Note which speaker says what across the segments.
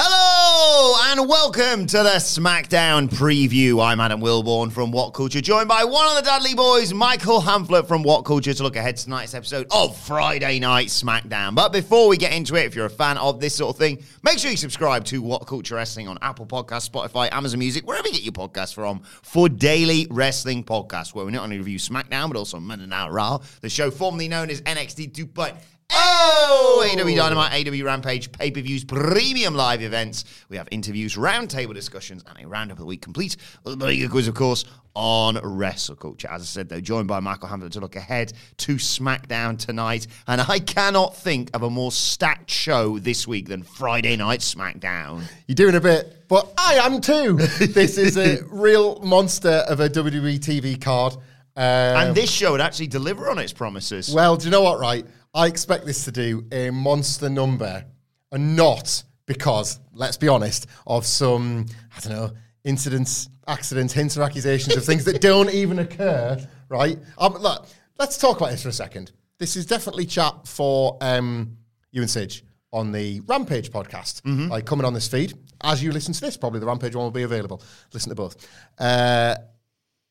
Speaker 1: Hello and welcome to the SmackDown preview. I'm Adam Wilborn from What Culture, joined by one of the Dudley boys, Michael Hamflett from What Culture, to look ahead to tonight's episode of Friday Night SmackDown. But before we get into it, if you're a fan of this sort of thing, make sure you subscribe to What Culture Wrestling on Apple Podcasts, Spotify, Amazon Music, wherever you get your podcasts from, for daily wrestling podcasts, where we not only review SmackDown, but also Monday Night Raw, the show formerly known as NXT 2.0. Oh, AEW Dynamite, AEW Rampage, pay per views, premium live events. We have interviews, roundtable discussions, and a roundup of the week complete the big quiz, of course, on wrestle culture. As I said, though, joined by Michael Hamflett to look ahead to SmackDown tonight. And I cannot think of a more stacked show this week than Friday Night SmackDown.
Speaker 2: You're doing a bit, but I am too. this is a real monster of a WWE TV card. Um,
Speaker 1: and this show would actually deliver on its promises.
Speaker 2: Well, do you know what, right? I expect this to do a monster number, and not because, let's be honest, of some, I don't know, incidents, accidents, hints, or accusations of things that don't even occur, right? Um, look, let's talk about this for a second. This is definitely chat for um, you and Sige on the Rampage podcast, like coming on this feed. As you listen to this, probably the Rampage one will be available. Listen to both. Uh,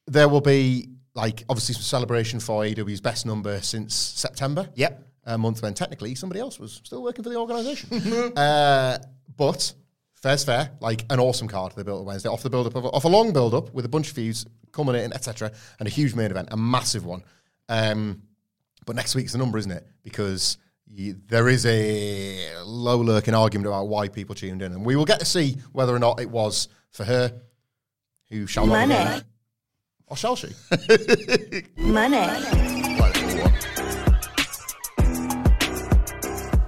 Speaker 2: there will be like obviously some celebration for AEW's best number since September.
Speaker 1: Yep.
Speaker 2: A month when technically somebody else was still working for the organisation. uh, but fair's fair, like an awesome card they built on Wednesday off the build up of, off a long build up with a bunch of feuds culminating, etc. And a huge main event, a massive one. Um, but next week's the number, isn't it? Because you, there is a low lurking argument about why people tuned in, and we will get to see whether or not it was for her, who shall not
Speaker 3: Money.
Speaker 2: name, or shall she?
Speaker 3: Money.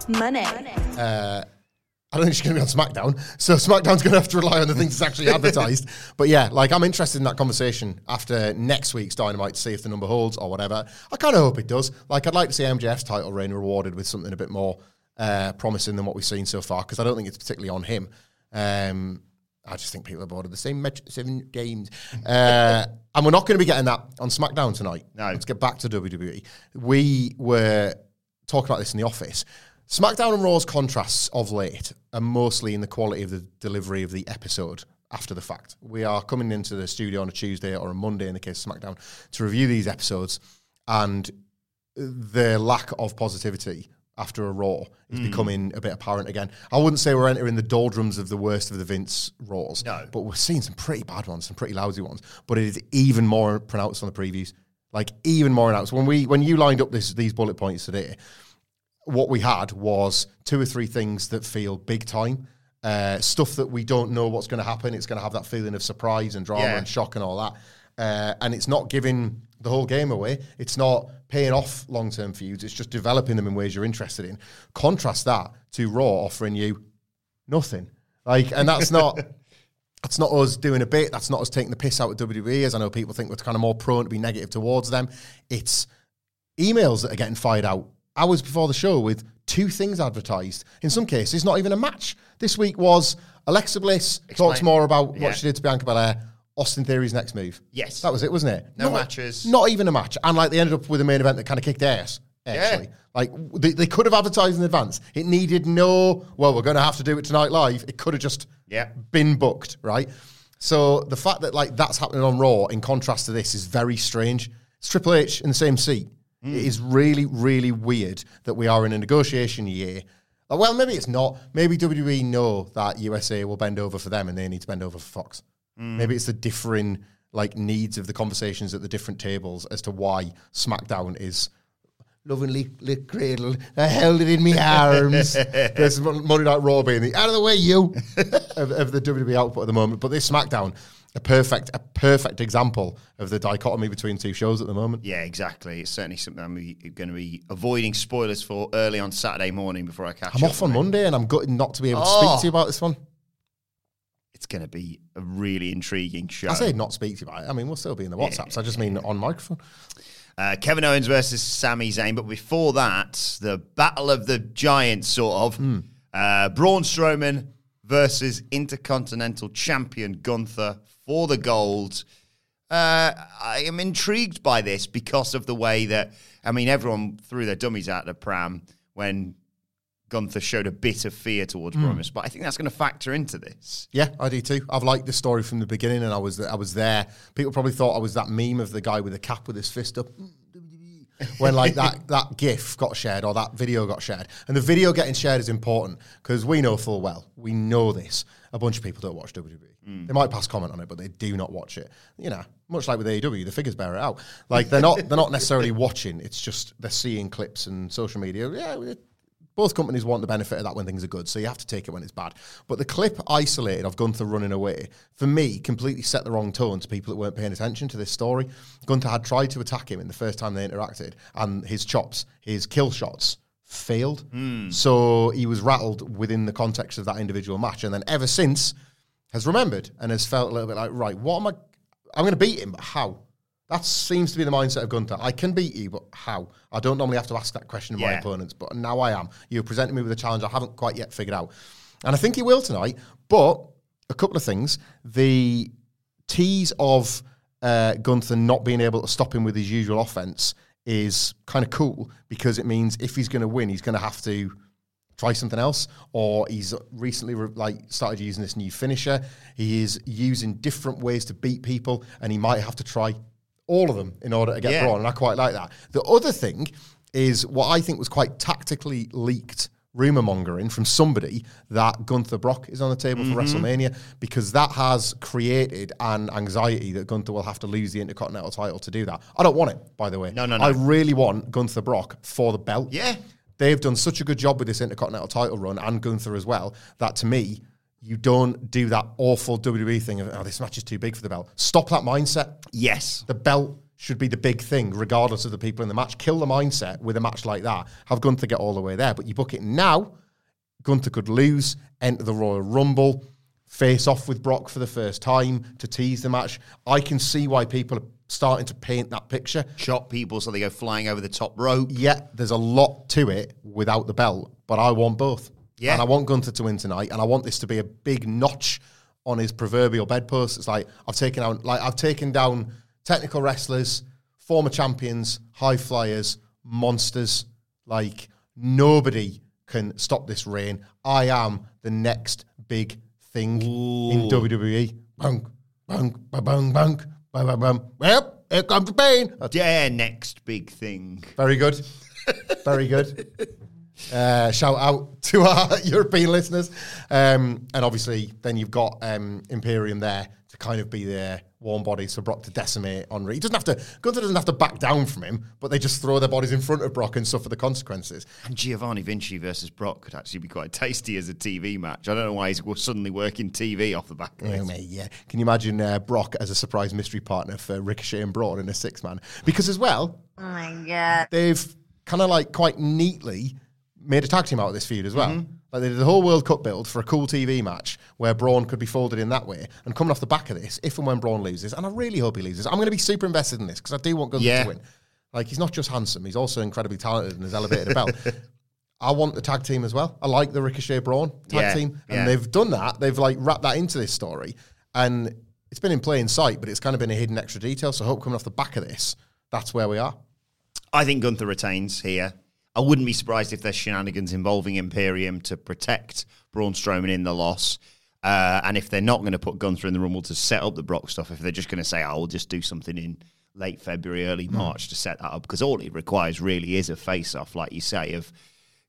Speaker 3: Money.
Speaker 2: I don't think she's going to be on SmackDown. So SmackDown's going to have to rely on the things that's actually advertised. But yeah, like I'm interested in that conversation after next week's Dynamite to see if the number holds or whatever. I kind of hope it does. Like I'd like to see MJF's title reign rewarded with something a bit more uh, promising than what we've seen so far because I don't think it's particularly on him. Um, I just think people are bored of the same match, seven games. Uh, and we're not going to be getting that on SmackDown tonight.
Speaker 1: No.
Speaker 2: Let's get back to WWE. We were talking about this in the office. SmackDown and Raw's contrasts of late are mostly in the quality of the delivery of the episode after the fact. We are coming into the studio on a Tuesday or a Monday in the case of SmackDown to review these episodes, and the lack of positivity after a Raw is becoming a bit apparent again. I wouldn't say we're entering the doldrums of the worst of the Vince Raws,
Speaker 1: No.
Speaker 2: but we're seeing some pretty bad ones, some pretty lousy ones. But it is even more pronounced on the previews, like even more pronounced. When we when you lined up this these bullet points today, what we had was two or three things that feel big time. Uh, stuff that we don't know what's going to happen. It's going to have that feeling of surprise and drama
Speaker 1: Yeah.
Speaker 2: and shock and all that. Uh, and it's not giving the whole game away. It's not paying off long term feuds. It's just developing them in ways you're interested in. Contrast that to Raw offering you nothing. Like, and that's not. That's not us doing a bit. That's not us taking the piss out of WWE, as I know people think we're kind of more prone to be negative towards them. It's emails that are getting fired out hours before the show with two things advertised. In some cases, not even a match. This week was Alexa Bliss talks more about
Speaker 1: Yeah.
Speaker 2: what she did to Bianca Belair. Austin Theory's next move.
Speaker 1: Yes.
Speaker 2: That was it, wasn't it?
Speaker 1: No
Speaker 2: Not-
Speaker 1: matches.
Speaker 2: Not even a match. And like they ended up with a main event that kind of kicked ass, actually. Like they, they could have advertised in advance. It needed no, well, we're going to have to do it tonight live. It could have just
Speaker 1: Yeah.
Speaker 2: been booked, right? So the fact that like that's happening on Raw in contrast to this is very strange. It's Triple H in the same seat.
Speaker 1: Hmm.
Speaker 2: It is really, really weird that we are in a negotiation year. Well, maybe it's not. Maybe WWE know that USA will bend over for them and they need to bend over for Fox.
Speaker 1: Hmm.
Speaker 2: Maybe it's the differing like needs of the conversations at the different tables as to why SmackDown is lovingly lit cradle. I held it in my arms. There's Monday Night Raw being the out of the way, you of, of the WWE output at the moment. But this SmackDown, a perfect a perfect example of the dichotomy between two shows at the moment.
Speaker 1: Yeah, exactly. It's certainly something I'm going to be avoiding spoilers for early on Saturday morning before I catch
Speaker 2: I'm off on. Monday, and I'm gutted not to be able to
Speaker 1: Oh.
Speaker 2: speak to you about this one.
Speaker 1: It's going to be a really intriguing show.
Speaker 2: I say not speak to you about it. I mean, we'll still be in the WhatsApps. I just mean on microphone.
Speaker 1: Uh, Kevin Owens versus Sami Zayn. But before that, the Battle of the Giants, sort of.
Speaker 2: Hmm.
Speaker 1: Uh, Braun Strowman versus Intercontinental Champion Gunther for the gold. Uh, I am intrigued by this because of the way that, I mean, everyone threw their dummies out the pram when Gunther showed a bit of fear towards
Speaker 2: Hmm.
Speaker 1: Brumus. But I think that's going to factor into this.
Speaker 2: Yeah, I do too. I've liked the story from the beginning, and I was I was there. People probably thought I was that meme of the guy with the cap with his fist up. when like that that GIF got shared or that video got shared, and the video getting shared is important because we know full well we know this. A bunch of people don't watch WWE. They might pass comment on it, but they do not watch it. You know, much like with AEW, the figures bear it out. Like they're not they're not necessarily watching. It's just they're seeing clips and social media. Yeah, both companies want the benefit of that when things are good, so you have to take it when it's bad. But the clip isolated of Gunther running away, for me, completely set the wrong tone to people that weren't paying attention to this story. Gunther had tried to attack him in the first time they interacted, and his chops, his kill shots, failed. Hmm. So he was rattled within the context of that individual match, and then ever since has remembered and has felt a little bit like, right, what am I? I'm going to beat him, but how? That seems to be the mindset of Gunther. I can beat you, but how? I don't normally have to ask that question of my opponents, but now I am. You're presenting me with a challenge I haven't quite yet figured out. And I think he will tonight. But a couple of things. The tease of uh, Gunther not being able to stop him with his usual offense is kind of cool because it means if he's going to win, he's going to have to try something else or he's recently re- like started using this new finisher he is using different ways to beat people and he might have to try all of them in order to get
Speaker 1: Yeah.
Speaker 2: Braun and I quite like that the other thing is what I think was quite tactically leaked rumor mongering from somebody that Gunther Brock is on the table
Speaker 1: Mm-hmm.
Speaker 2: for WrestleMania because that has created an anxiety that Gunther will have to lose the Intercontinental title to do that. I don't want it, by the way.
Speaker 1: No, no, no.
Speaker 2: I really want Gunther Brock for the belt.
Speaker 1: Yeah.
Speaker 2: They've done such a good job with this Intercontinental title run and Gunther as well that to me, you don't do that awful WWE thing of, oh, this match is too big for the belt. Stop that mindset.
Speaker 1: Yes.
Speaker 2: The belt should be the big thing, regardless of the people in the match. Kill the mindset with a match like that. Have Gunther get all the way there. But you book it now, Gunther could lose, enter the Royal Rumble, face off with Brock for the first time to tease the match. I can see why people are starting to paint that picture.
Speaker 1: Shot people so they go flying over the top rope.
Speaker 2: Yet there's a lot to it without the belt, but I want both.
Speaker 1: Yeah.
Speaker 2: And I want Gunther to win tonight, and I want this to be a big notch on his proverbial bedpost. It's like I've taken out, like I've taken down technical wrestlers, former champions, high flyers, monsters. Like nobody can stop this reign. I am the next big thing in WWE. Bang, bang, bang, bang, bang, bang, bang, bang. Well, here comes the pain.
Speaker 1: Yeah, next big thing.
Speaker 2: very good. Very good. Uh, shout out to our European listeners. Um, and obviously, then you've got um, Imperium there to kind of be their warm bodies for Brock to decimate Henri. He doesn't have to, Gunther doesn't have to back down from him, but they just throw their bodies in front of Brock and suffer the consequences.
Speaker 1: And Giovanni Vinci versus Brock could actually be quite tasty as a TV match. I don't know why he's suddenly working TV off the back of
Speaker 2: Oh,
Speaker 1: it.
Speaker 2: mate, yeah. Can you imagine uh, Brock as a surprise mystery partner for Ricochet and Braun in a six man? Because as well,
Speaker 4: Oh my god.
Speaker 2: they've kind of like quite neatly made a tag team out of this feud as well. Mm-hmm. Like they did the whole World Cup build for a cool TV match where Braun could be folded in that way. And coming off the back of this, if and when Braun loses, and I really hope he loses, I'm going to be super invested in this because I do want Gunther
Speaker 1: Yeah.
Speaker 2: to win. Like he's not just handsome; he's also incredibly talented and has elevated a belt. I want the tag team as well. I like the Ricochet Braun tag
Speaker 1: Yeah,
Speaker 2: team, and
Speaker 1: yeah.
Speaker 2: they've done that. They've like wrapped that into this story, and it's been in plain sight, but it's kind of been a hidden extra detail. So I hope coming off the back of this, that's where we are.
Speaker 1: I think Gunther retains here. I wouldn't be surprised if there's shenanigans involving Imperium to protect Braun Strowman in the loss. Uh, and if they're not going to put Gunther in the Rumble to set up the Brock stuff, if they're just going to say, oh, we'll just do something in late February, early March to set that up, because all it requires really is a face off, like you say, of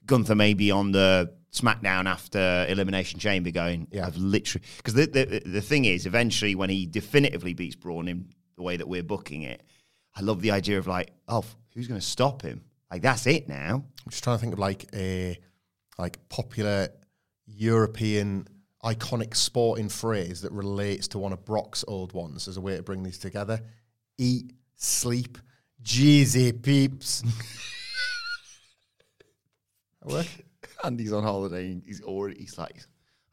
Speaker 1: Gunther maybe on the SmackDown after Elimination Chamber going,
Speaker 2: Yeah.
Speaker 1: I've literally. Because the, the, the thing is, eventually, when he definitively beats Braun in the way that we're booking it, I love the idea of like, oh, who's going to stop him? Like, that's it now.
Speaker 2: I'm just trying to think of like a like popular European iconic sporting phrase that relates to one of Brock's old ones as a way to bring these together. Eat, sleep, Jeezy peeps. That work?
Speaker 1: Andy's on holiday. and He's already. He's like,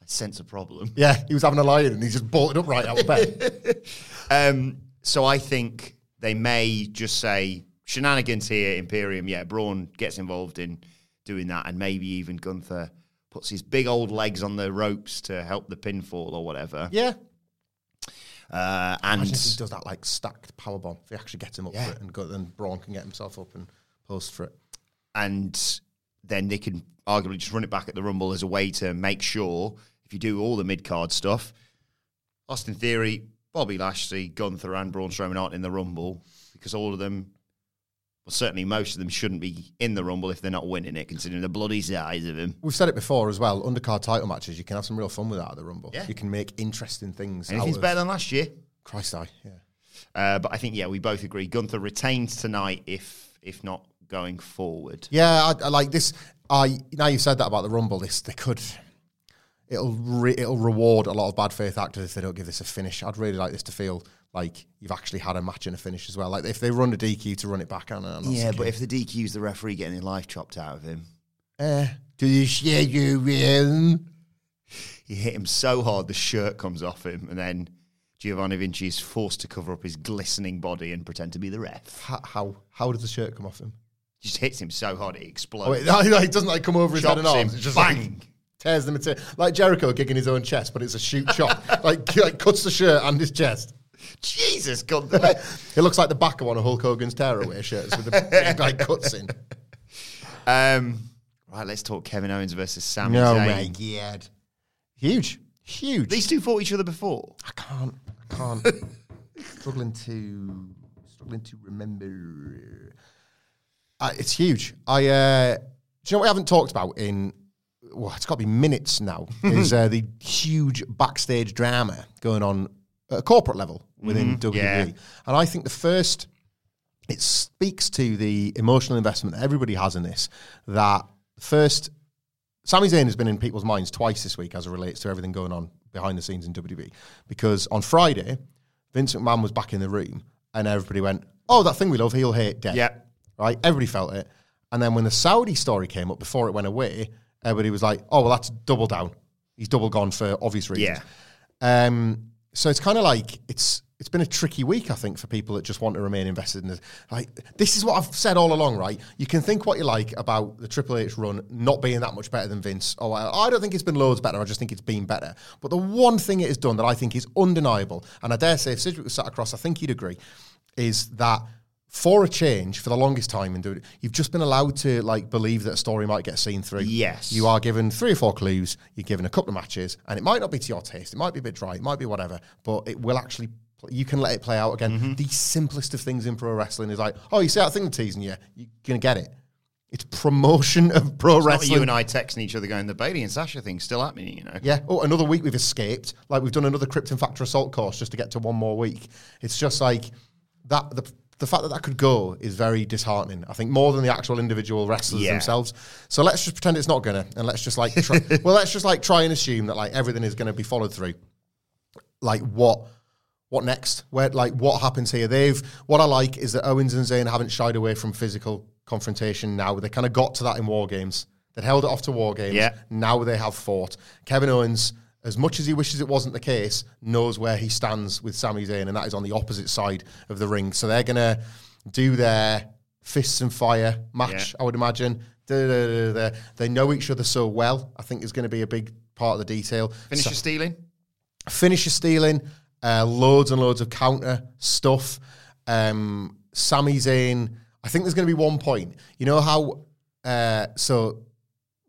Speaker 1: I sense a problem.
Speaker 2: Yeah, he was having a lion and he just bolted up right out of bed.
Speaker 1: Um, so I think they may just say shenanigans here, Imperium. Yeah, Braun gets involved in doing that, and maybe even Gunther puts his big old legs on the ropes to help the pinfall or whatever.
Speaker 2: yeah.
Speaker 1: Uh, and
Speaker 2: Imagine if he does that like stacked power bomb. If he actually gets him up
Speaker 1: Yeah.
Speaker 2: for it and go, then Braun can get himself up and post for it.
Speaker 1: and then they can arguably just run it back at the Rumble as a way to make sure if you do all the mid card stuff, Austin Theory, Bobby Lashley, Gunther, and Braun Strowman aren't in the Rumble because all of them, well, certainly most of them shouldn't be in the Rumble if they're not winning it, considering the bloody size of him.
Speaker 2: We've said it before as well. Undercard title matches, you can have some real fun with that at the Rumble.
Speaker 1: Yeah.
Speaker 2: You can make interesting things.
Speaker 1: Anything's
Speaker 2: out
Speaker 1: better
Speaker 2: of,
Speaker 1: than last year.
Speaker 2: Christ, I yeah.
Speaker 1: Uh, but I think yeah, we both agree Gunther retains tonight, if if not going forward.
Speaker 2: Yeah, I, I like this. I now you've said that about the Rumble. This they could. It'll re, it'll reward a lot of bad faith actors if they don't give this a finish. I'd really like this to feel like you've actually had a match and a finish as well. Like if they run a DQ to run it back, I'm not
Speaker 1: Yeah, but if the DQ's the referee getting his life chopped out of him,
Speaker 2: Eh, do you share you win?
Speaker 1: he hit him so hard the shirt comes off him, and then Giovanni Vinci is forced to cover up his glistening body and pretend to be the ref.
Speaker 2: How how, how does the shirt come off him?
Speaker 1: He just hits him so hard it explodes.
Speaker 2: Oh, wait, no, no, it doesn't like come over his head and
Speaker 1: Chops
Speaker 2: arms.
Speaker 1: him,
Speaker 2: just
Speaker 1: bang.
Speaker 2: like, tears the material like Jericho gigging his own chest, but it's a shoot chop. like like cuts the shirt and his chest.
Speaker 1: Jesus, God.
Speaker 2: It looks like the back of one of Hulk Hogan's tearaway shirts with the big, cuts in.
Speaker 1: um, right, let's talk Kevin Owens versus Sami
Speaker 2: Oh
Speaker 1: Zayn.
Speaker 2: my god. Huge. Huge.
Speaker 1: These two fought each other before.
Speaker 2: I can't. I can't. struggling to struggling to remember. Uh, it's huge. I uh, do you know what we haven't talked about in well, it's got to be minutes now. is uh, the huge backstage drama going on at a corporate level within WWE,
Speaker 1: yeah.
Speaker 2: and I think the first it speaks to the emotional investment that everybody has in this. That first, Sami Zayn has been in people's minds twice this week as it relates to everything going on behind the scenes in WWE. Because on Friday, Vince McMahon was back in the room and everybody went, Oh, that thing we love, he'll hate dead.
Speaker 1: Yeah.
Speaker 2: Right? Everybody felt it. And then when the Saudi story came up before it went away, everybody was like, Oh, well, that's double down. He's double gone for obvious reasons.
Speaker 1: Yeah.
Speaker 2: Um, so it's kind of like it's it's been a tricky week, I think, for people that just want to remain invested in this. Like this is what I've said all along, right? You can think what you like about the Triple H run not being that much better than Vince. Oh, I I don't think it's been loads better. I just think it's been better. But the one thing it has done that I think is undeniable, and I dare say if Sidgwick was sat across, I think he'd agree, is that for a change, for the longest time in doing it, you've just been allowed to like believe that a story might get seen through.
Speaker 1: Yes.
Speaker 2: You are given three or four clues, you're given a couple of matches, and it might not be to your taste, it might be a bit dry, it might be whatever, but it will actually, you can let it play out again.
Speaker 1: Mm-hmm.
Speaker 2: The simplest of things in pro wrestling is like, oh, you see that thing teasing you, you're to get it. It's promotion of pro
Speaker 1: Not
Speaker 2: wrestling.
Speaker 1: you and I texting each other going, the Bayley and Sasha thing's still happening, you know?
Speaker 2: Yeah. Oh, another week we've escaped. Like we've done another Krypton Factor Assault course just to get to one more week. It's just like that. The, the fact that that could go is very disheartening. I think more than the actual individual wrestlers
Speaker 1: Yeah.
Speaker 2: themselves. So let's just pretend it's not gonna, and let's just like, try, well, let's just like try and assume that like everything is gonna be followed through. Like what? What next? Where like what happens here? They've what I like is that Owens and Zayn haven't shied away from physical confrontation now. They kind of got to that in War Games. They held it off to War Games.
Speaker 1: Yeah.
Speaker 2: Now they have fought. Kevin Owens, as much as he wishes it wasn't the case, knows where he stands with Sami Zayn, and that is on the opposite side of the ring. So they're gonna do their fists and fire match.
Speaker 1: Yeah.
Speaker 2: I would imagine. Da-da-da-da-da. They know each other so well. I think is going to be a big part of the detail.
Speaker 1: Finish
Speaker 2: So-
Speaker 1: your stealing?
Speaker 2: finisher stealing, uh, loads and loads of counter stuff. Um, Sami Zayn, I think there's going to be one point. You know how, uh, so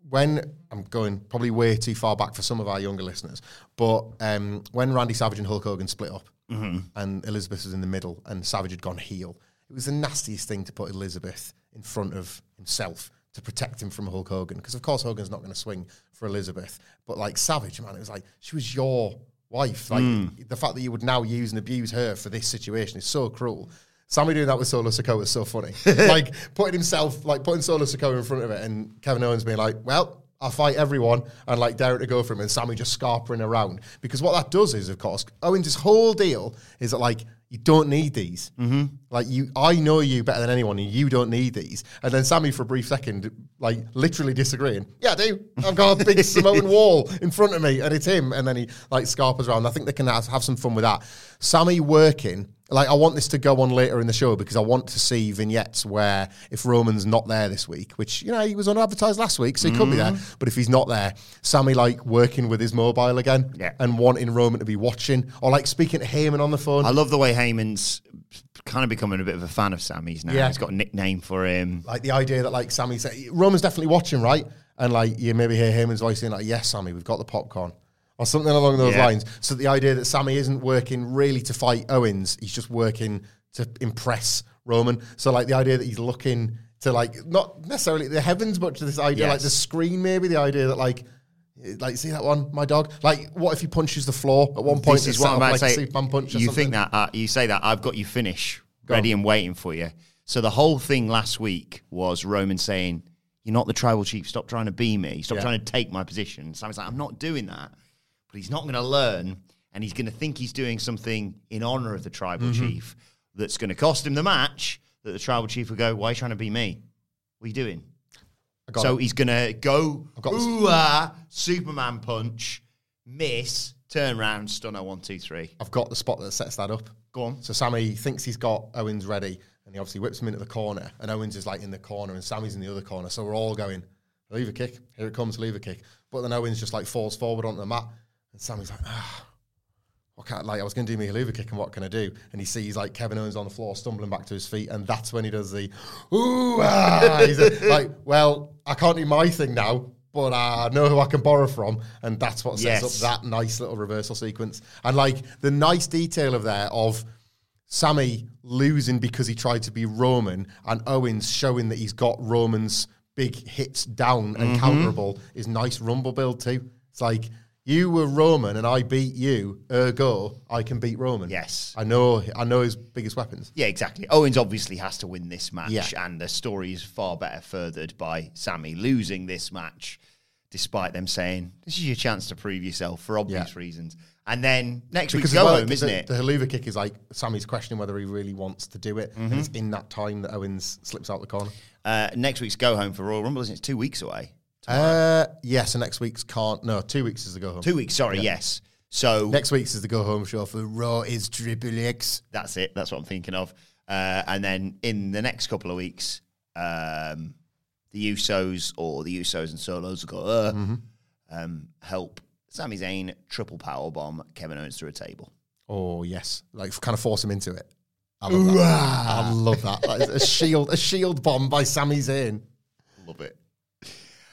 Speaker 2: when I'm going probably way too far back for some of our younger listeners, but um, when Randy Savage and Hulk Hogan split up and Elizabeth was in the middle and Savage had gone heel, it was the nastiest thing to put Elizabeth in front of himself to protect him from Hulk Hogan. Because, of course, Hogan's not going to swing for Elizabeth. But, like, Savage, man, it was like, she was your wife. Like, the fact that you would now use and abuse her for this situation is so cruel. Sami doing that with Solo Sikoa is so funny. like, putting himself, like, putting Solo Sikoa in front of it and Kevin Owens being like, well, I'll fight everyone and like dare it to go for him and Sami just scarpering around. Because what that does is, of course, Owens' whole deal is that like you don't need these. Mm-hmm. Like you, I know you better than anyone, and you don't need these. And then Sami, for a brief second, like literally disagreeing. Yeah, I do. I've got a big Samoan wall in front of me, and it's him. And then he like scarpers around. I think they can have, have some fun with that. Sami working. Like I want this to go on later in the show because I want to see vignettes where if Roman's not there this week, which you know he was unadvertised last week, so he could be there. Mm. But if he's not there, Sami like working with his mobile again,
Speaker 1: Yeah.
Speaker 2: and wanting Roman to be watching, or like speaking to Heyman on the phone.
Speaker 1: I love the way Heyman's kind of becoming a bit of a fan of Sami's now.
Speaker 2: Yeah.
Speaker 1: He's got a nickname for him.
Speaker 2: like the idea that like Sami said, Roman's definitely watching, right? And like you maybe hear Heyman's voice saying like, "Yes, Sami, we've got the popcorn." Or something along those
Speaker 1: Yeah.
Speaker 2: lines. So the idea that Sami isn't working really to fight Owens, he's just working to impress Roman. So like the idea that he's looking to like not necessarily the heavens, but to this idea like the screen, maybe the idea that like. Like see that one, my dog. Like, what if he punches the floor at one point?
Speaker 1: This is what I'm about
Speaker 2: like
Speaker 1: to say.
Speaker 2: Superman punch
Speaker 1: you think that? Uh, you say that. I've got you finish ready and waiting for you. So the whole thing last week was Roman saying, "You're not the tribal chief. Stop trying to be me. Stop
Speaker 2: Yeah.
Speaker 1: trying to take my position." Sami's like, "I'm not doing that." But he's not going to learn, and he's going to think he's doing something in honor of the tribal
Speaker 2: Mm-hmm.
Speaker 1: chief that's going to cost him the match. That the tribal chief will go, "Why are you trying to be me? What are you doing?" So
Speaker 2: it.
Speaker 1: he's gonna go
Speaker 2: got
Speaker 1: ooh ah, Superman punch, miss, turn round, stunner one two three.
Speaker 2: I've got the spot that sets that up.
Speaker 1: Go on.
Speaker 2: So Sami thinks he's got Owens ready, and he obviously whips him into the corner, and Owens is like in the corner, and Sami's in the other corner. So we're all going, Helluva kick. Here it comes, Helluva kick. But then Owens just like falls forward onto the mat, and Sami's like, ah. What can I, like I was going to do my a Helluva kick, and what can I do? And he sees like Kevin Owens on the floor, stumbling back to his feet, and that's when he does the ooh ah. He's like, well, I can't do my thing now, but I know who I can borrow from, and that's what sets
Speaker 1: Yes.
Speaker 2: up that nice little reversal sequence. And like the nice detail of there of Sami losing because he tried to be Roman, and Owens showing that he's got Roman's big hits down and
Speaker 1: Mm-hmm.
Speaker 2: counterable is nice rumble build too. It's like you were Roman and I beat you, ergo I can beat Roman.
Speaker 1: Yes.
Speaker 2: I know. I know his biggest weapons.
Speaker 1: Yeah, exactly. Owens obviously has to win this match,
Speaker 2: Yeah.
Speaker 1: and the story is far better furthered by Sami losing this match, despite them saying this is your chance to prove yourself for obvious
Speaker 2: Yeah.
Speaker 1: reasons. And then next week's go
Speaker 2: well,
Speaker 1: home,
Speaker 2: the,
Speaker 1: isn't it?
Speaker 2: The Helluva kick is like Sami's questioning whether he really wants to do it, and
Speaker 1: Mm-hmm.
Speaker 2: it's in that time that Owens slips out the corner.
Speaker 1: Uh, next week's go home for Royal Rumble, isn't it? It's two weeks away.
Speaker 2: Uh, yeah. So next week's can't. No, two weeks is the go home.
Speaker 1: Two weeks, sorry, yes. So
Speaker 2: Next week's is the go home show for Raw is Triple X.
Speaker 1: That's it. That's what I'm thinking of. Uh, and then in the next couple of weeks, um, the Usos or the Usos and Solos will go uh,
Speaker 2: Mm-hmm.
Speaker 1: um, help Sami Zayn triple power bomb Kevin Owens through a table.
Speaker 2: Oh yes, like kind of force him into it. I love that. I love that. That is a shield, a shield bomb by Sami Zayn.
Speaker 1: Love it.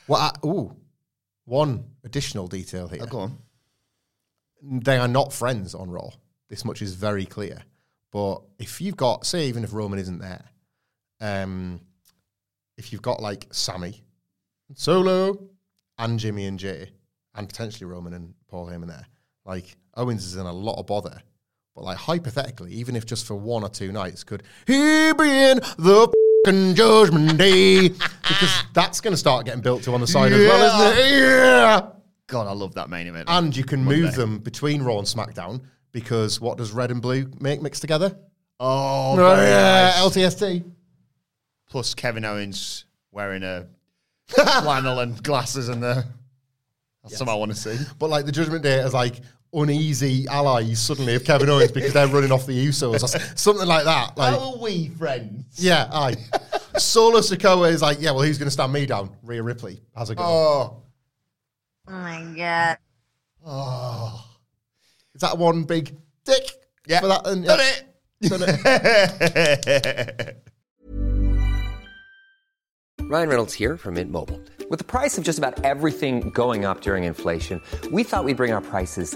Speaker 2: Well, I, ooh, one additional detail here.
Speaker 1: Oh, go on.
Speaker 2: They are not friends on Raw. This much is very clear. But if you've got, say, even if Roman isn't there, um, if you've got like Sami, Solo, and Jimmy and Jay, and potentially Roman and Paul Heyman there, like Owens is in a lot of bother. But like hypothetically, even if just for one or two nights, could he be in the Judgment Day? because that's going to start getting built to on the side as well, isn't it? Yeah.
Speaker 1: God, I love that main event.
Speaker 2: And you can move them between Raw and SmackDown because what does red and blue make mixed together?
Speaker 1: oh,
Speaker 2: yeah,
Speaker 1: nice.
Speaker 2: LTST.
Speaker 1: Plus Kevin Owens wearing a flannel and glasses and the. That's something I want to see.
Speaker 2: But like the Judgment Day is like uneasy allies suddenly of Kevin Owens because they're running off the Usos or something like that. Like,
Speaker 1: How are we friends?
Speaker 2: yeah, aye. Solo Sikoa is like, yeah, well, who's going to stand me down? Rhea Ripley. How's it going?
Speaker 1: Oh.
Speaker 4: Oh my god.
Speaker 1: Oh.
Speaker 2: Is that one big dick?
Speaker 1: Yeah.
Speaker 2: For that, then?
Speaker 1: Done it.
Speaker 2: Done it.
Speaker 5: Ryan Reynolds here from Mint Mobile. With the price of just about everything going up during inflation, we thought we'd bring our prices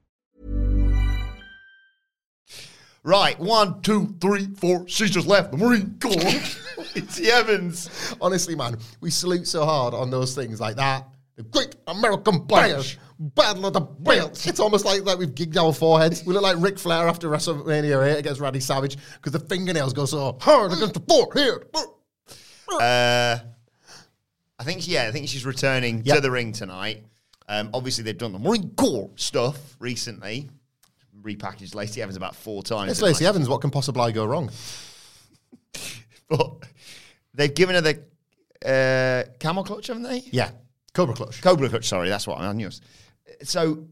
Speaker 1: Right, one, two, three, four. She's just left the Marine Corps. it's the Evans.
Speaker 2: Honestly, man, we salute so hard on those things like that. The great American Bash, Battle of the Belts. It's almost like, like we've gigged our foreheads. We look like Ric Flair after WrestleMania 8 against Randy Savage because the fingernails go so hard against the forehead.
Speaker 1: Uh, I think, yeah, I think she's returning
Speaker 2: Yep.
Speaker 1: to the ring tonight. Um, obviously, they've done the Marine Corps stuff recently. Repackaged Lacey Evans about four times.
Speaker 2: It's Lacey? Evans. What can possibly go wrong?
Speaker 1: But they've given her the uh, camel clutch, haven't they?
Speaker 2: Yeah, Cobra Clutch.
Speaker 1: Cobra clutch, sorry, that's what I knew. So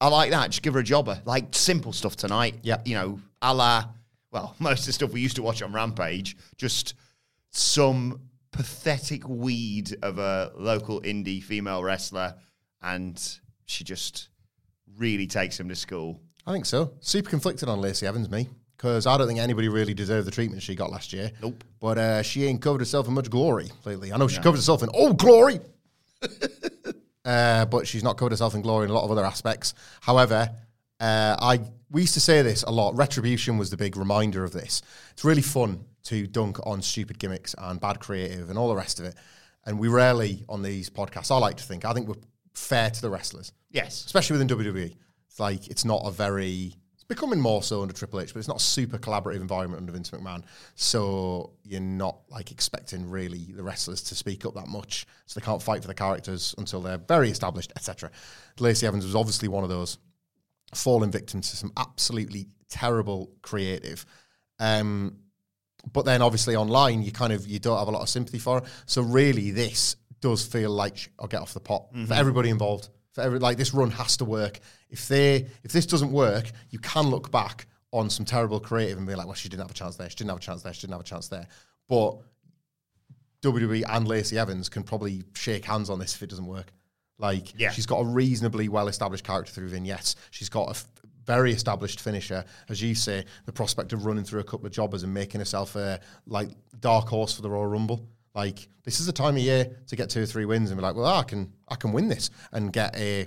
Speaker 1: I like that. Just give her a jobber. Like simple stuff tonight.
Speaker 2: Yeah.
Speaker 1: You know, a la, well, most of the stuff we used to watch on Rampage, just some pathetic weed of a local indie female wrestler. And she just really takes him to school.
Speaker 2: I think so. Super conflicted on Lacey Evans, me, because I don't think anybody really deserved the treatment she got last year.
Speaker 1: Nope.
Speaker 2: But uh, she ain't covered herself in much glory lately. I know she covered herself in all glory, uh, but she's not covered herself in glory in a lot of other aspects. However, uh, I we used to say this a lot. Retribution was the big reminder of this. It's really fun to dunk on stupid gimmicks and bad creative and all the rest of it. And we rarely on these podcasts. I like to think. I think we're fair to the wrestlers
Speaker 1: Yes.
Speaker 2: especially within WWE. It's like it's not a very it's becoming more so under Triple H, but it's not a super collaborative environment under Vince McMahon. So you're not like expecting really the wrestlers to speak up that much. So they can't fight for the characters until they're very established, etc. Lacey Evans was obviously one of those fallen victim to some absolutely terrible creative. Um, but then obviously online, you kind of you don't have a lot of sympathy for her. So really, this does feel like I'll get off the pot for everybody involved. Every like this run has to work. If they if this doesn't work, you can look back on some terrible creative and be like, well, she didn't have a chance there. She didn't have a chance there. She didn't have a chance there. But WWE and Lacey Evans can probably shake hands on this if it doesn't work. Like,
Speaker 1: Yeah.
Speaker 2: she's got a reasonably well established character through vignettes. She's got a f- very established finisher. As you say, the prospect of running through a couple of jobbers and making herself a like dark horse for the Royal Rumble. Like, this is the time of year to get two or three wins and be like, well, I can I can win this and get a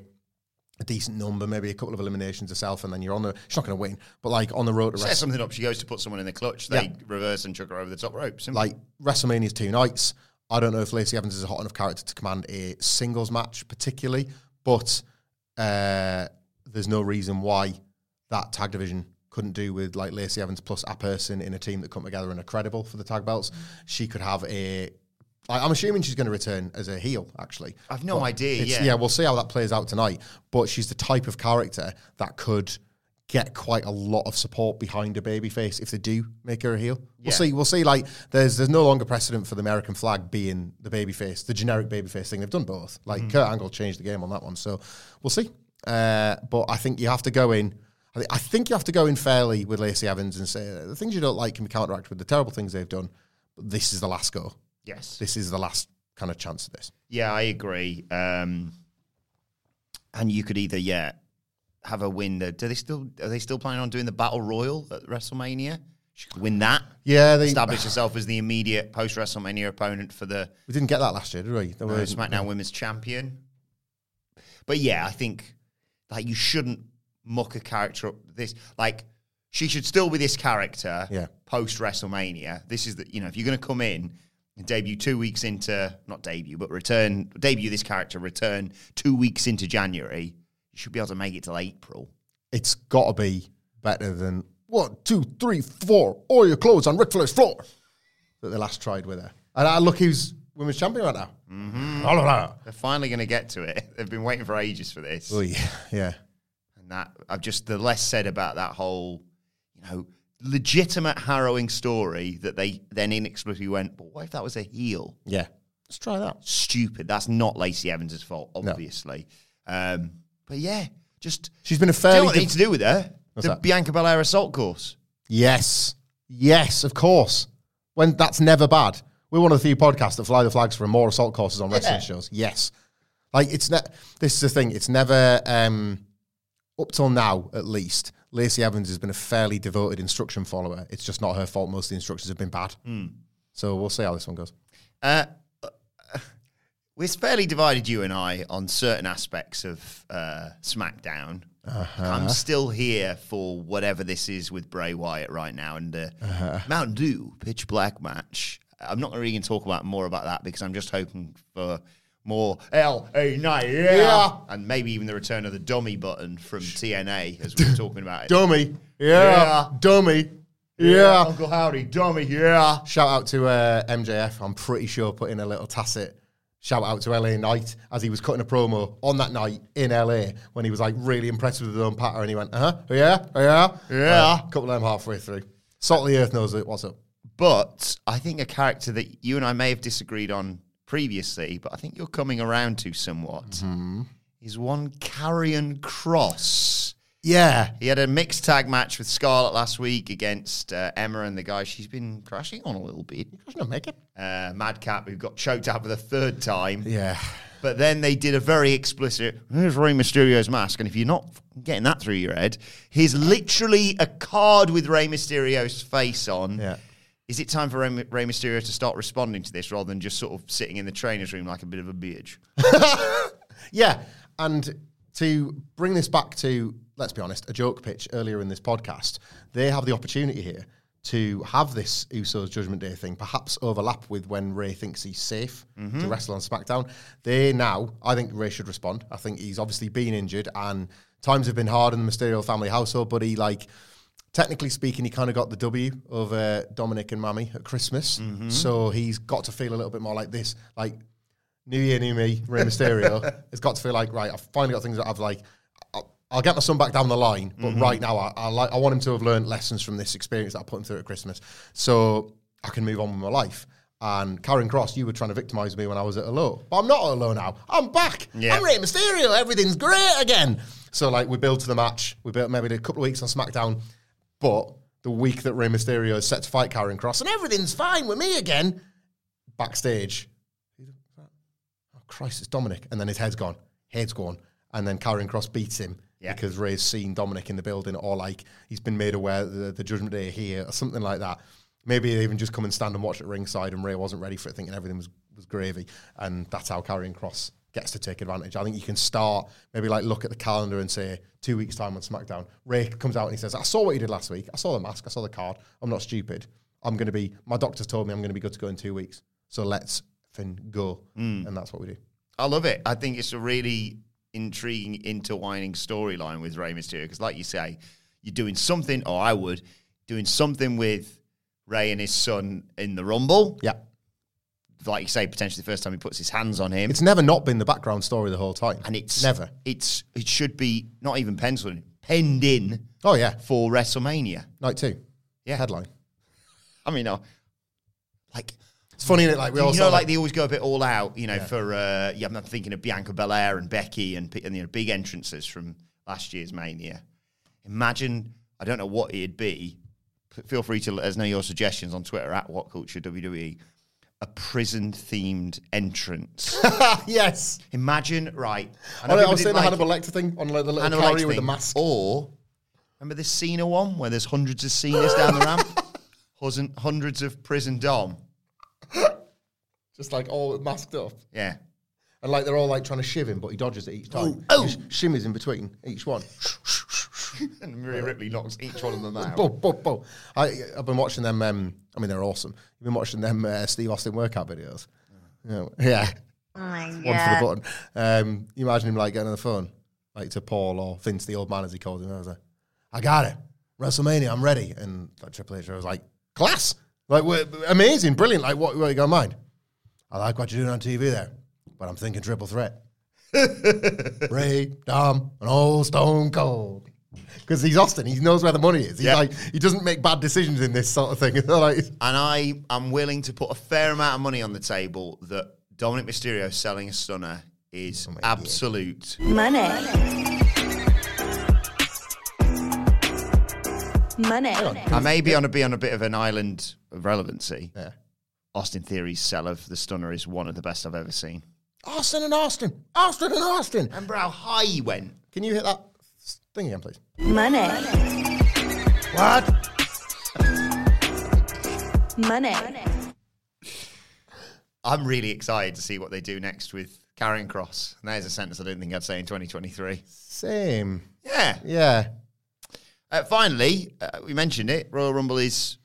Speaker 2: a decent number, maybe a couple of eliminations herself, and then you're on the. She's not going to win, but like on the road to
Speaker 1: Set something up. She goes to put someone in the clutch. They
Speaker 2: Yeah.
Speaker 1: reverse and chuck her over the top rope. Simple.
Speaker 2: like WrestleMania's two nights. I don't know if Lacey Evans is a hot enough character to command a singles match particularly, but uh, there's no reason why that tag division couldn't do with like Lacey Evans plus a person in a team that come together and are credible for the tag belts. She could have a. I'm assuming she's going to return as a heel. Actually,
Speaker 1: I've no idea, yeah.
Speaker 2: yeah, we'll see how that plays out tonight. But she's the type of character that could get quite a lot of support behind a babyface if they do make her a heel.
Speaker 1: Yeah.
Speaker 2: We'll see. We'll see. Like, there's there's no longer precedent for the American flag being the babyface, the generic babyface thing. They've done both. Like Kurt Angle changed the game on that one, so we'll see. Uh, but I think you have to go in. I, thi- I think you have to go in fairly with Lacey Evans and say the things you don't like can be counteracted with the terrible things they've done. But this is the last go.
Speaker 1: yes.
Speaker 2: This is the last kind of chance of this.
Speaker 1: Yeah, I agree. Um, and you could either yeah have a win. Do they still are they still planning on doing the battle royal at WrestleMania? She could win that.
Speaker 2: Yeah, they
Speaker 1: Establish herself as the immediate post WrestleMania opponent for the
Speaker 2: We didn't get that last year, did we? Was-
Speaker 1: SmackDown Women's Champion. But yeah, I think like you shouldn't muck a character up. This like she should still be this character
Speaker 2: Yeah.
Speaker 1: post WrestleMania. This is the you know if you're going to come in and debut two weeks into not debut but return debut this character return two weeks into January, you should be able to make it till April.
Speaker 2: It's got to be better than one, two, three, four. All your clothes on Ric Flair's floor that they last tried with her. And I look who's women's champion right now. Mm-hmm.
Speaker 1: They're finally going to get to it. They've been waiting for ages for this.
Speaker 2: Oh yeah, yeah.
Speaker 1: And that I've just the less said about that whole, you know, legitimate harrowing story that they then inexplicably went, but what if that was a heel?
Speaker 2: Yeah. Let's try that.
Speaker 1: Stupid. That's not Lacey Evans' fault, obviously. Um, but yeah, just
Speaker 2: She's been a
Speaker 1: do you know
Speaker 2: fairly
Speaker 1: what they
Speaker 2: div-
Speaker 1: need to do with her?
Speaker 2: What's
Speaker 1: the
Speaker 2: that?
Speaker 1: Bianca Belair assault course.
Speaker 2: Yes. Yes, of course. When that's never bad. We're one of the few podcasts that fly the flags for more assault courses on wrestling shows. Yes. Like it's ne- this is the thing, it's never um up till now at least, Lacey Evans has been a fairly devoted instruction follower. It's just not her fault most of the instructions have been bad. So we'll see how this one goes.
Speaker 1: Uh, we're fairly divided, you and I, on certain aspects of uh, SmackDown.
Speaker 2: Uh-huh.
Speaker 1: I'm still here for whatever this is with Bray Wyatt right now, and the
Speaker 2: Uh-huh.
Speaker 1: Mountain Dew pitch black match. I'm not really going to talk about more about that because I'm just hoping for more LA Knight, yeah.
Speaker 2: Yeah.
Speaker 1: and maybe even the return of the dummy button from TNA as we were talking about it.
Speaker 2: Dummy. Yeah.
Speaker 1: Yeah.
Speaker 2: Dummy. Yeah.
Speaker 1: Uncle Howdy, dummy, yeah.
Speaker 2: Shout out to uh, MJF. I'm pretty sure put in a little tacit shout out to LA Knight as he was cutting a promo on that night in LA when he was like really impressed with his own patter and he went, uh huh, yeah, yeah,
Speaker 1: Yeah.
Speaker 2: A couple of them halfway through. Salt of the earth knows it. What's up?
Speaker 1: But I think a character that you and I may have disagreed on previously, but I think you're coming around to somewhat,
Speaker 2: Mm-hmm.
Speaker 1: is one Karrion Kross.
Speaker 2: Yeah.
Speaker 1: He had a mixed tag match with Scarlett last week against uh, Emma and the guy she's been crashing on a little bit.
Speaker 2: Make it?
Speaker 1: Uh, Madcap, who got choked out for the third time.
Speaker 2: Yeah.
Speaker 1: But then they did a very explicit, here's Rey Mysterio's mask. And if you're not getting that through your head, here's literally a card with Rey Mysterio's face on.
Speaker 2: Yeah.
Speaker 1: Is it time for Rey, Rey Mysterio to start responding to this rather than just sort of sitting in the trainer's room like a bit of a bitch?
Speaker 2: Yeah. And to bring this back to, let's be honest, a joke pitch earlier in this podcast, they have the opportunity here to have this Usos Judgment Day thing perhaps overlap with when Rey thinks he's safe to mm-hmm. wrestle on SmackDown. They now, I think Rey should respond. I think he's obviously been injured and times have been hard in the Mysterio family household, but he like technically speaking, he kind of got the W over uh, Dominik and Mami at Christmas. Mm-hmm. So he's got to feel a little bit more like this, like New Year, New Me, Rey Mysterio. it's got to feel like right. I've finally got things that I've like. I'll, I'll get my son back down the line, but mm-hmm. right now I, I like. I want him to have learned lessons from this experience that I put him through at Christmas, so I can move on with my life. And Karrion Kross, you were trying to victimize me when I was at a low, but I'm not at a low now. I'm back.
Speaker 1: Yeah.
Speaker 2: I'm Rey Mysterio. Everything's great again. So like we build to the match. We built maybe a couple of weeks on SmackDown, but the week that Rey Mysterio is set to fight Karrion Kross, and everything's fine with me again. Backstage, oh Christ, it's Dominik. And then his head's gone. Head's gone. And then Karrion Kross beats him
Speaker 1: Yeah.
Speaker 2: because Rey's seen Dominik in the building or like he's been made aware that the, the Judgment Day here or something like that. Maybe they even just come and stand and watch at ringside and Rey wasn't ready for it, thinking everything was, was gravy. And that's how Karrion Kross gets to take advantage. I think you can start, maybe like look at the calendar and say two weeks' time on SmackDown. Rey comes out and he says, I saw what you did last week. I saw the mask. I saw the card. I'm not stupid. I'm going to be, my doctor's told me I'm going to be good to go in two weeks. So let's fin go. Mm. And that's what we do.
Speaker 1: I love it. I think it's a really intriguing, intertwining storyline with Rey Mysterio because, like you say, you're doing something, or I would, doing something with Rey and his son in the Rumble.
Speaker 2: Yeah.
Speaker 1: Like you say, potentially the first time he puts his hands on him.
Speaker 2: It's never not been the background story the whole time.
Speaker 1: and it's
Speaker 2: never.
Speaker 1: It's it should be not even penciled in, penned in
Speaker 2: Oh, yeah.
Speaker 1: for WrestleMania.
Speaker 2: Night two.
Speaker 1: Yeah.
Speaker 2: Headline.
Speaker 1: I mean, uh, like
Speaker 2: It's funny, is Like, we
Speaker 1: you
Speaker 2: all
Speaker 1: know,
Speaker 2: saw,
Speaker 1: like they always go a bit all out, you know, for uh, yeah. I'm thinking of Bianca Belair and Becky and, and you know big entrances from last year's Mania. Imagine, I don't know what it'd be. Feel free to let us know your suggestions on Twitter at What Culture WWE. A prison themed entrance.
Speaker 2: yes.
Speaker 1: Imagine, right? I
Speaker 2: I,
Speaker 1: know
Speaker 2: I was saying the
Speaker 1: like
Speaker 2: Hannibal Lecter thing on like, the little
Speaker 1: Hannibal
Speaker 2: carrier with the mask.
Speaker 1: Or remember the Cena one where there's hundreds of Cenas down the ramp, Hundreds- hundreds of prison dom.
Speaker 2: Just like all masked up.
Speaker 1: Yeah,
Speaker 2: And like they're all like trying to shiv him, but he dodges it each time.
Speaker 1: Oh, oh.
Speaker 2: Shimmies in between each one.
Speaker 1: and Maria Ripley knocks each one of them out.
Speaker 2: Bo, bo, bo. I, I've been watching them. Um, I mean, they're awesome. You've been watching them uh, Steve Austin workout videos. Yeah, yeah.
Speaker 4: Oh my
Speaker 2: one
Speaker 4: god.
Speaker 2: for the button. Um, you imagine him like getting on the phone, like to Paul or Vince, the old man, as he calls him. I was like, I got it. WrestleMania, I'm ready. And like, Triple H, I was like, class. Like, we're, amazing, brilliant. Like, what, what you got in mind? I like what you're doing on TV there, but I'm thinking triple threat. Rey, Dom, and old Stone Cold. Because he's Austin, he knows where the money is. He's
Speaker 1: Yeah.
Speaker 2: like, he doesn't make bad decisions in this sort of thing. like,
Speaker 1: And I am willing to put a fair amount of money on the table that Dominik Mysterio selling a stunner is
Speaker 2: Oh
Speaker 1: absolute.
Speaker 3: Money. Money.
Speaker 1: I may be on a be on a bit of an island of relevancy.
Speaker 2: yeah.
Speaker 1: Austin Theory's sell of the stunner is one of the best I've ever seen.
Speaker 2: Austin and Austin, Austin and Austin.
Speaker 1: Remember how high he went?
Speaker 2: Can you hit that thing again, please?
Speaker 3: Money.
Speaker 2: What?
Speaker 3: Money.
Speaker 1: I'm really excited to see what they do next with Karrion Kross. And there's a sentence I don't think I'd say in 2023.
Speaker 2: Same.
Speaker 1: Yeah.
Speaker 2: Yeah.
Speaker 1: Uh, finally, uh, we mentioned it. Royal Rumble is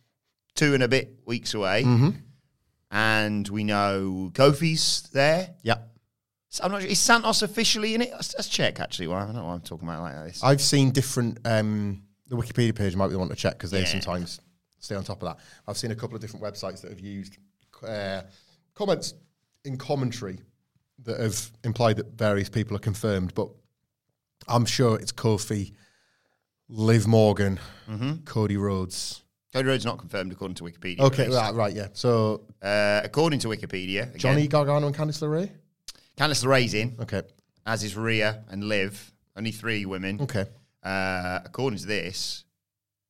Speaker 1: two and a bit weeks away.
Speaker 2: Mm-hmm.
Speaker 1: And we know Kofi's there.
Speaker 2: Yeah.
Speaker 1: I'm not sure. Is Santos officially in it? Let's, let's check, actually. Well, I don't know why I'm talking about it like this.
Speaker 2: I've seen different. Um, the Wikipedia page might be the one to check because they
Speaker 1: Yeah.
Speaker 2: sometimes stay on top of that. I've seen a couple of different websites that have used uh, comments in commentary that have implied that various people are confirmed, but I'm sure it's Kofi, Liv Morgan, Cody Rhodes.
Speaker 1: Cody Rhodes not confirmed according to Wikipedia.
Speaker 2: Okay, right, right, yeah. So
Speaker 1: Uh, according to Wikipedia, again,
Speaker 2: Johnny Gargano and Candice LeRae.
Speaker 1: Candice LeRae's in,
Speaker 2: Okay,
Speaker 1: as is Rhea and Liv. Only three women.
Speaker 2: okay.
Speaker 1: Uh, according to this,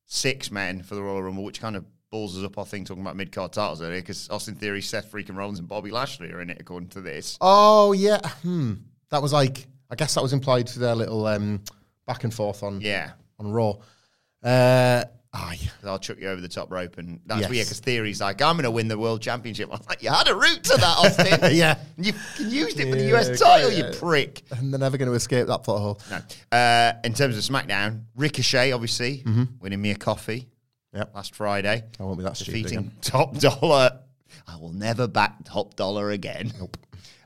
Speaker 1: six men for the Royal Rumble, which kind of balls us up our thing talking about mid card titles earlier, because Austin Theory, Seth freaking Rollins, and Bobby Lashley are in it, according to this.
Speaker 2: Oh yeah, hmm. That was like I guess that was implied to their little um, back and forth on
Speaker 1: Yeah.
Speaker 2: on Raw. Uh, aye.
Speaker 1: I'll chuck you over the top rope, and that's
Speaker 2: Yes.
Speaker 1: weird because Theory's like, I'm going to win the world championship. I'm like, you had a route to that, Austin.
Speaker 2: Yeah.
Speaker 1: And you used it for the
Speaker 2: Yeah,
Speaker 1: US title,
Speaker 2: yeah.
Speaker 1: you prick.
Speaker 2: And they're never going to escape that pothole.
Speaker 1: No. Uh, in terms of SmackDown, Ricochet, obviously, winning me a coffee
Speaker 2: Yep.
Speaker 1: last Friday.
Speaker 2: I won't be that stupid
Speaker 1: defeating. Top Dollar. I will never back Top Dollar again. Nope.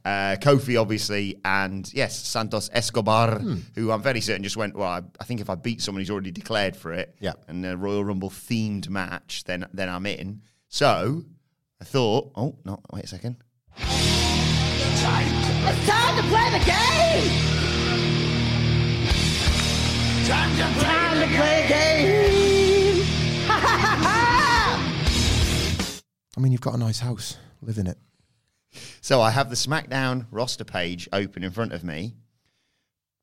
Speaker 1: Uh, Kofi, obviously, and yes, Santos Escobar,
Speaker 2: Hmm.
Speaker 1: who I'm very certain just went. Well, I, I think if I beat someone who's already declared for it,
Speaker 2: Yeah.
Speaker 1: and a Royal Rumble themed match, then then I'm in. So I thought, oh no, wait a second.
Speaker 4: It's time to play the game! Time to play, the, game! Ha ha ha ha!
Speaker 2: I mean, you've got a nice house. Live in it.
Speaker 1: So I have the SmackDown roster page open in front of me.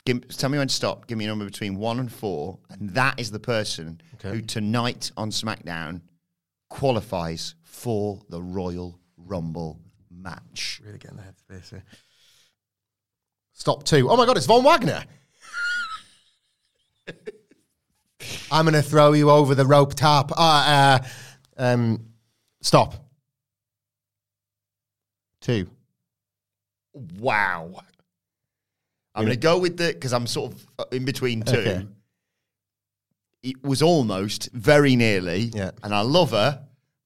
Speaker 1: Give, tell me when to stop. Give me a number between one and four, and that is the person
Speaker 2: Okay.
Speaker 1: who tonight on SmackDown qualifies for the Royal Rumble match.
Speaker 2: Really getting the headspace here. Stop two. Oh my God, it's Von Wagner. I'm going to throw you over the rope top. Uh, uh, um, stop. Two.
Speaker 1: Wow. I'm going to go with the because I'm sort of uh, in between two.
Speaker 2: Okay.
Speaker 1: It was almost very nearly,
Speaker 2: Yeah.
Speaker 1: and I love her.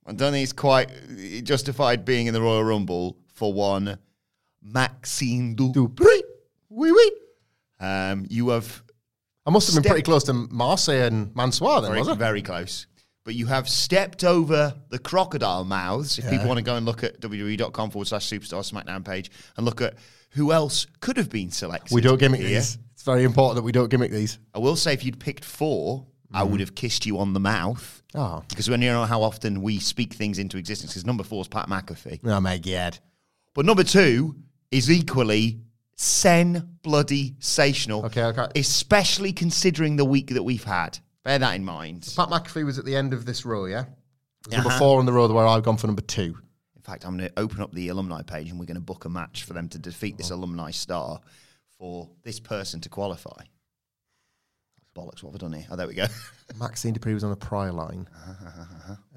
Speaker 1: I don't think it's quite justified being in the Royal Rumble for one. Maxine Dupree,
Speaker 2: Wee wee.
Speaker 1: Um, you have
Speaker 2: I must have been pretty close to Marseille and Mansoir then,
Speaker 1: very,
Speaker 2: was it?
Speaker 1: very close, but you have stepped over the crocodile mouths. If
Speaker 2: Yeah.
Speaker 1: people want to go and look at www.com forward slash superstar SmackDown page and look at who else could have been selected.
Speaker 2: We don't gimmick
Speaker 1: here.
Speaker 2: these. It's very important that we don't gimmick these.
Speaker 1: I will say, if you'd picked four, I mm. would have kissed you on the mouth.
Speaker 2: Oh.
Speaker 1: Because when you know how often we speak things into existence, because number four is Pat McAfee.
Speaker 2: Oh my God.
Speaker 1: But number two is equally sen bloody sational.
Speaker 2: Okay, okay.
Speaker 1: Especially considering the week that we've had. Bear that in mind.
Speaker 2: Pat McAfee was at the end of this row, yeah? Number
Speaker 1: Uh-huh.
Speaker 2: four on the row where I've gone for number two.
Speaker 1: In fact, I'm going to open up the alumni page and we're going to book a match for them to defeat this alumni star for this person to qualify. Bollocks, what have I done here? Oh, there we go.
Speaker 2: Maxine Dupree was on the prior line.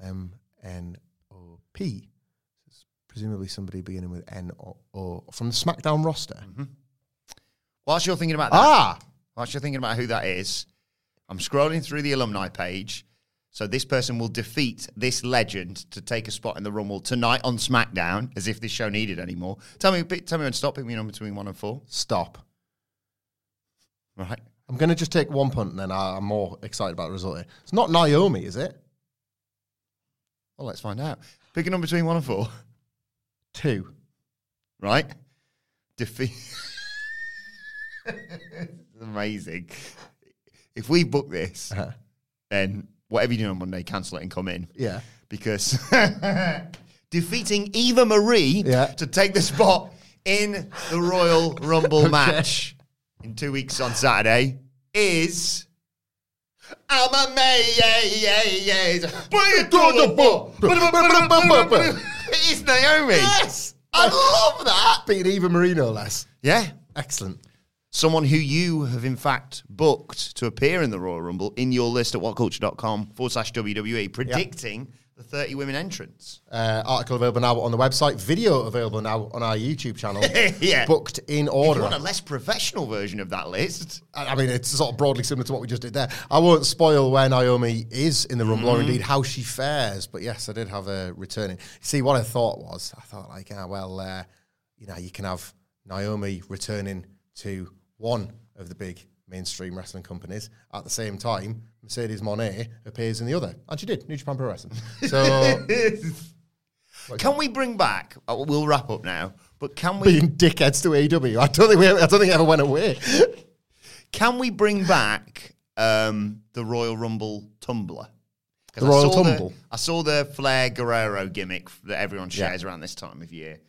Speaker 2: M N O P. Presumably somebody beginning with N or from the SmackDown roster.
Speaker 1: Whilst you're thinking about that,
Speaker 2: Ah,
Speaker 1: whilst you're thinking about who that is, I'm scrolling through the alumni page. So this person will defeat this legend to take a spot in the Rumble tonight on SmackDown, as if this show needed any more. Tell me, tell me when to stop. Pick me a number between one and four.
Speaker 2: Stop.
Speaker 1: Right.
Speaker 2: I'm going to just take one punt and then I'm more excited about the result here. It's not Naomi, is it?
Speaker 1: Well, let's find out. Pick a number between one and four.
Speaker 2: Two.
Speaker 1: Right. Defeat. Amazing. If we book this,
Speaker 2: Uh-huh.
Speaker 1: then whatever you do on Monday, cancel it and come in.
Speaker 2: Yeah.
Speaker 1: because defeating Eva Marie
Speaker 2: Yeah.
Speaker 1: to take the spot in the Royal Rumble match in two weeks on Saturday is. I'm a May, yeah, yeah, yeah. Bring it to the ball. It's Naomi.
Speaker 2: Yes! I love that. Beating Eva Marino less.
Speaker 1: Yeah.
Speaker 2: Excellent.
Speaker 1: Someone who you have in fact booked to appear in the Royal Rumble in your list at whatculture.com forward slash WWE, predicting the 30 women entrance.
Speaker 2: Uh, article available now on the website. Video available now on our YouTube channel.
Speaker 1: Yeah.
Speaker 2: Booked in
Speaker 1: If
Speaker 2: order.
Speaker 1: you want a less professional version of that list,
Speaker 2: I I mean, it's sort of broadly similar to what we just did there. I won't spoil where Naomi is in the Rumble
Speaker 1: Mm-hmm.
Speaker 2: or indeed how she fares, but yes, I did have a returning. See, what I thought was, I thought like, ah, well, uh, you know, you can have Naomi returning to one of the big mainstream wrestling companies at the same time. Mercedes Moné appears in the other, and she did New Japan Pro Wrestling. So
Speaker 1: can we bring back? uh, We'll wrap up now, but can we?
Speaker 2: being dickheads to AEW, I don't think we, I don't think it ever went away.
Speaker 1: Can we bring back um, the Royal Rumble tumbler? 'Cause
Speaker 2: The
Speaker 1: I
Speaker 2: Royal
Speaker 1: saw
Speaker 2: Tumble?
Speaker 1: I saw the Flair Guerrero gimmick that everyone
Speaker 2: Yeah.
Speaker 1: shares around this time of year,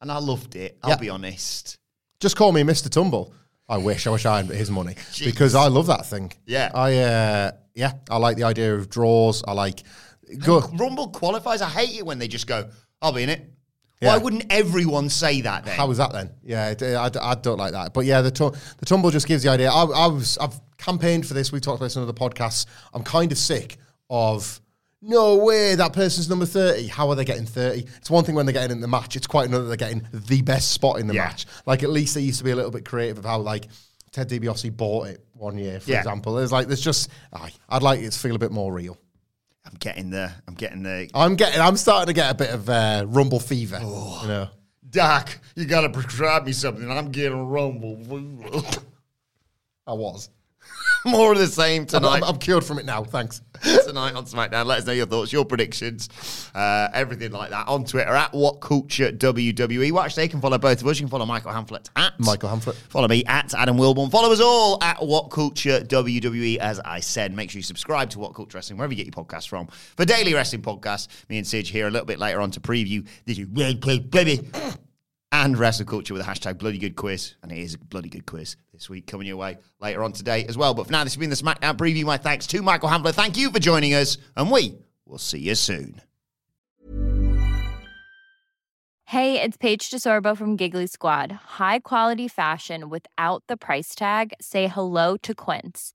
Speaker 1: and I loved it. I'll
Speaker 2: Yeah.
Speaker 1: be honest.
Speaker 2: Just call me Mr. Tumble. I wish. I wish I had his money because I love that thing.
Speaker 1: Yeah.
Speaker 2: I uh, yeah. I like the idea of draws. I like go.
Speaker 1: Rumble qualifies. I hate it when they just go, "I'll be in it."
Speaker 2: Yeah.
Speaker 1: Why wouldn't everyone say that then?
Speaker 2: How was that then? Yeah, I, I don't like that. But yeah, the tu- the tumble just gives the idea. I, I was I've campaigned for this. We've talked about this in other podcasts. I'm kind of sick of. No way, that person's number 30. How are they getting 30? It's one thing when they're getting in the match, it's quite another they're getting the best spot in the
Speaker 1: Yeah.
Speaker 2: match. Like, at least they used to be a little bit creative of how, like, Ted DiBiase bought it one year, for
Speaker 1: Yeah.
Speaker 2: example. There's like, there's just, aye, I'd like it to feel a bit more real.
Speaker 1: I'm getting there. I'm getting there.
Speaker 2: I'm getting, I'm starting to get a bit of uh, rumble fever.
Speaker 1: Oh.
Speaker 2: You know,
Speaker 1: Doc, you got to prescribe me something. I'm getting rumble.
Speaker 2: I was.
Speaker 1: More of the same
Speaker 2: I'm,
Speaker 1: tonight.
Speaker 2: I'm cured from it now. Thanks.
Speaker 1: tonight on SmackDown. Let us know your thoughts, your predictions, uh, everything like that on Twitter at What Culture WWE. Watch, they can follow both of us. You can follow Michael Hamflett at
Speaker 2: Michael Hamflett.
Speaker 1: Follow me at Adam Wilborn. Follow us all at What Culture WWE. As I said, make sure you subscribe to What Culture Wrestling wherever you get your podcasts from. For daily wrestling podcasts, me and Sige here a little bit later on to preview this Red Baby and wrestle culture with a hashtag bloody good quiz. And it is a bloody good quiz this week coming your way later on today as well. But for now, this has been the SmackDown preview. My thanks to Michael Hamflett. Thank you for joining us, and we will see you soon.
Speaker 6: Hey, it's Paige DeSorbo from Giggly Squad. High quality fashion without the price tag. Say hello to Quince.